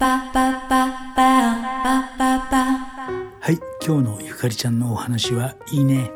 はい今日のゆかりちゃんのお話はいいね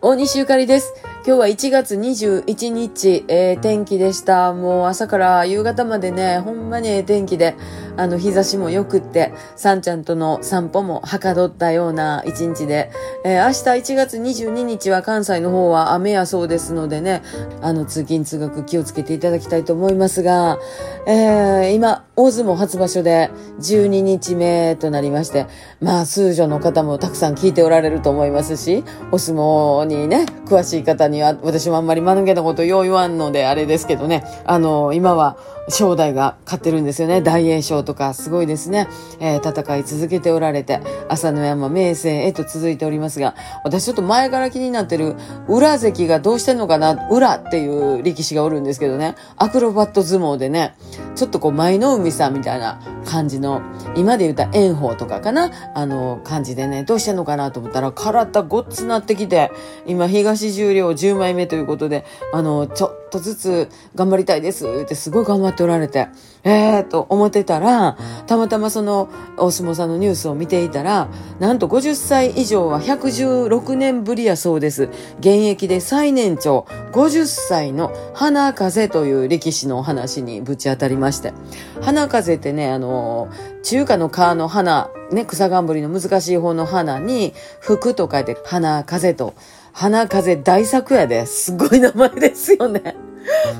大西ゆかりです今日は1月21日、えー、天気でした。もう朝から夕方までね、ほんまに天気で、あの日差しも良くって、さんちゃんとの散歩もはかどったような一日で、えー、明日1月22日は関西の方は雨やそうですのでね、あの通勤通学気をつけていただきたいと思いますが、えー、今、大相撲初場所で12日目となりまして、まあ、数女の方もたくさん聞いておられると思いますし、お相撲にね、詳しい方には、私もあんまり間抜けなことよう言わんのであれですけどね、あの、今は、正代が勝ってるんですよね。大栄翔とか、すごいですね。えー、戦い続けておられて、朝の山名声へと続いておりますが、私ちょっと前から気になってる、裏関がどうしてんのかな、裏っていう力士がおるんですけどね、アクロバット相撲でね、ちょっとこう、舞の海さんみたいな感じの、今で言った炎鵬とかかな、あの、感じでね、どうしてんのかなと思ったら、体ごっつなってきて、今、東重量10枚目ということで、あの、ちょっとずつ頑張りたいですってすごい頑張っておられて、えーと思ってたら、たまたまそのお相撲さんのニュースを見ていたら、なんと50歳以上は116年ぶりやそうです。現役で最年長、50歳の花風という力士のお話にぶち当たりまして。花風ってね、あの、中華の川の花、ね、草冠の難しい方の花に、福と書いて花風と、花風大作やで。すごい名前ですよね。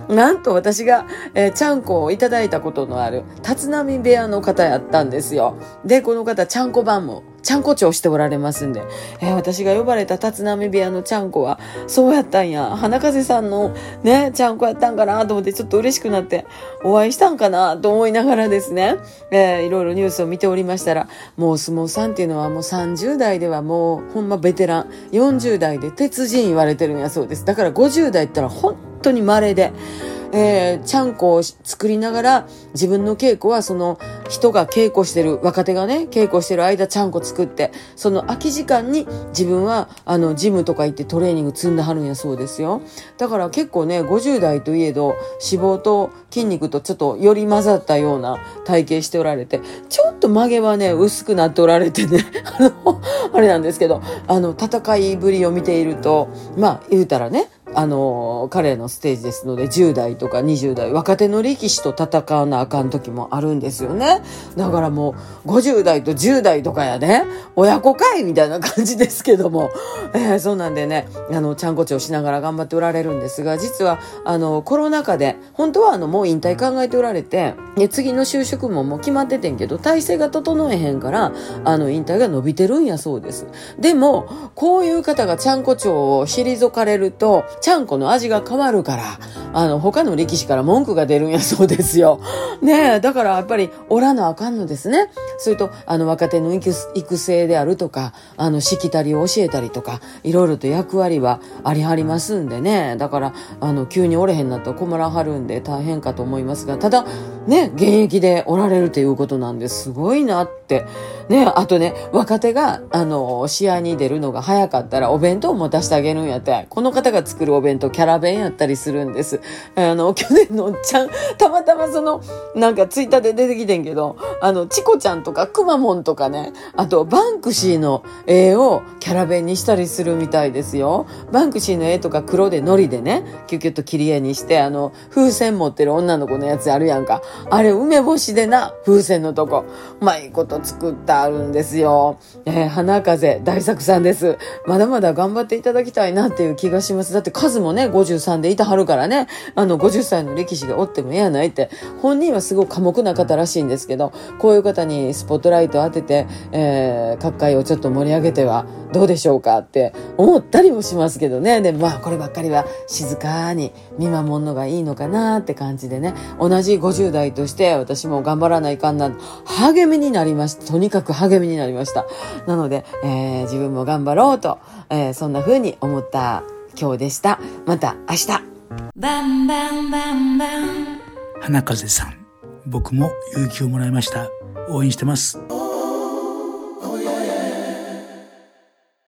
なんと私が、えー、ちゃんこをいただいたことのある、立浪部屋の方やったんですよ。で、この方、ちゃんこ番も、ちゃんこ長しておられますんで、えー、私が呼ばれた立浪部屋のちゃんこは、そうやったんや。花風さんのね、ちゃんこやったんかなと思って、ちょっと嬉しくなって、お会いしたんかなと思いながらですね、えー、いろいろニュースを見ておりましたら、もう相撲さんっていうのはもう30代ではもう、ほんまベテラン、40代で鉄人言われてるんやそうです。だから50代って言ったら本当に稀で、えー、ちゃんこを作りながら、自分の稽古はその人が稽古してる、若手がね、稽古してる間ちゃんこ作って、その空き時間に自分は、あの、ジムとか行ってトレーニング積んではるんやそうですよ。だから結構ね、50代といえど、脂肪と筋肉とちょっとより混ざったような体型しておられて、ちょっと曲げはね、薄くなっておられてね、あの、あれなんですけど、あの、戦いぶりを見ていると、まあ、言うたらね、あの、彼のステージですので、10代とか20代、若手の力士と戦わなあかん時もあるんですよね。だからもう、50代と10代とかやね、親子会みたいな感じですけども、えー、そうなんでね、あの、ちゃんこちをしながら頑張っておられるんですが、実は、あの、コロナ禍で、本当はあの、もう引退考えておられて、次の就職ももう決まっててんけど、体制が整えへんから、あの、引退が伸びてるんやそうです。でも、こういう方がちゃんこ町を退かれると、ちゃんこの味が変わるから、あの、他の力士から文句が出るんやそうですよ。ねえ、だからやっぱり、おらなあかんのですね。それと、あの、若手の育成であるとか、あの、しきたりを教えたりとか、いろいろと役割はありはりますんでね。だから、あの、急におれへんなったら困らはるんで大変かと思いますが、ただ、ね、現役でおられるということなんですごいなって。ね、あとね、若手が、あの、試合に出るのが早かったらお弁当も出してあげるんやって、この方が作るお弁当キャラ弁やったりするんです。あの、去年のおっちゃん、たまたまその、なんかツイッターで出てきてんけど、あの、チコちゃんとかくまモンとかね、あとバンクシーの絵をキャラ弁にしたりするみたいですよ。バンクシーの絵とか黒で糊でね、キュキュッと切り絵にして、あの、風船持ってる女の子のやつあるやんか。あれ、梅干しでな、風船のとこ。うまいこと作ってあるんですよ。えー、花風大作さんです。まだまだ頑張っていただきたいなっていう気がします。だって数もね、53でいたはるからね、あの、50歳の歴史がおってもええやないって、本人はすごく寡黙な方らしいんですけど、こういう方にスポットライト当てて、えー、各界をちょっと盛り上げてはどうでしょうかって思ったりもしますけどね。で、まあ、こればっかりは静かに見守るのがいいのかなって感じでね、同じ50代として私も頑張らないかんな、励みになりました。とにかく励みになりました。なので、えー、自分も頑張ろうと、えー、そんな風に思った今日でした。また明日。バンバンバンバン。花風さん、僕も勇気をもらいました。応援してます。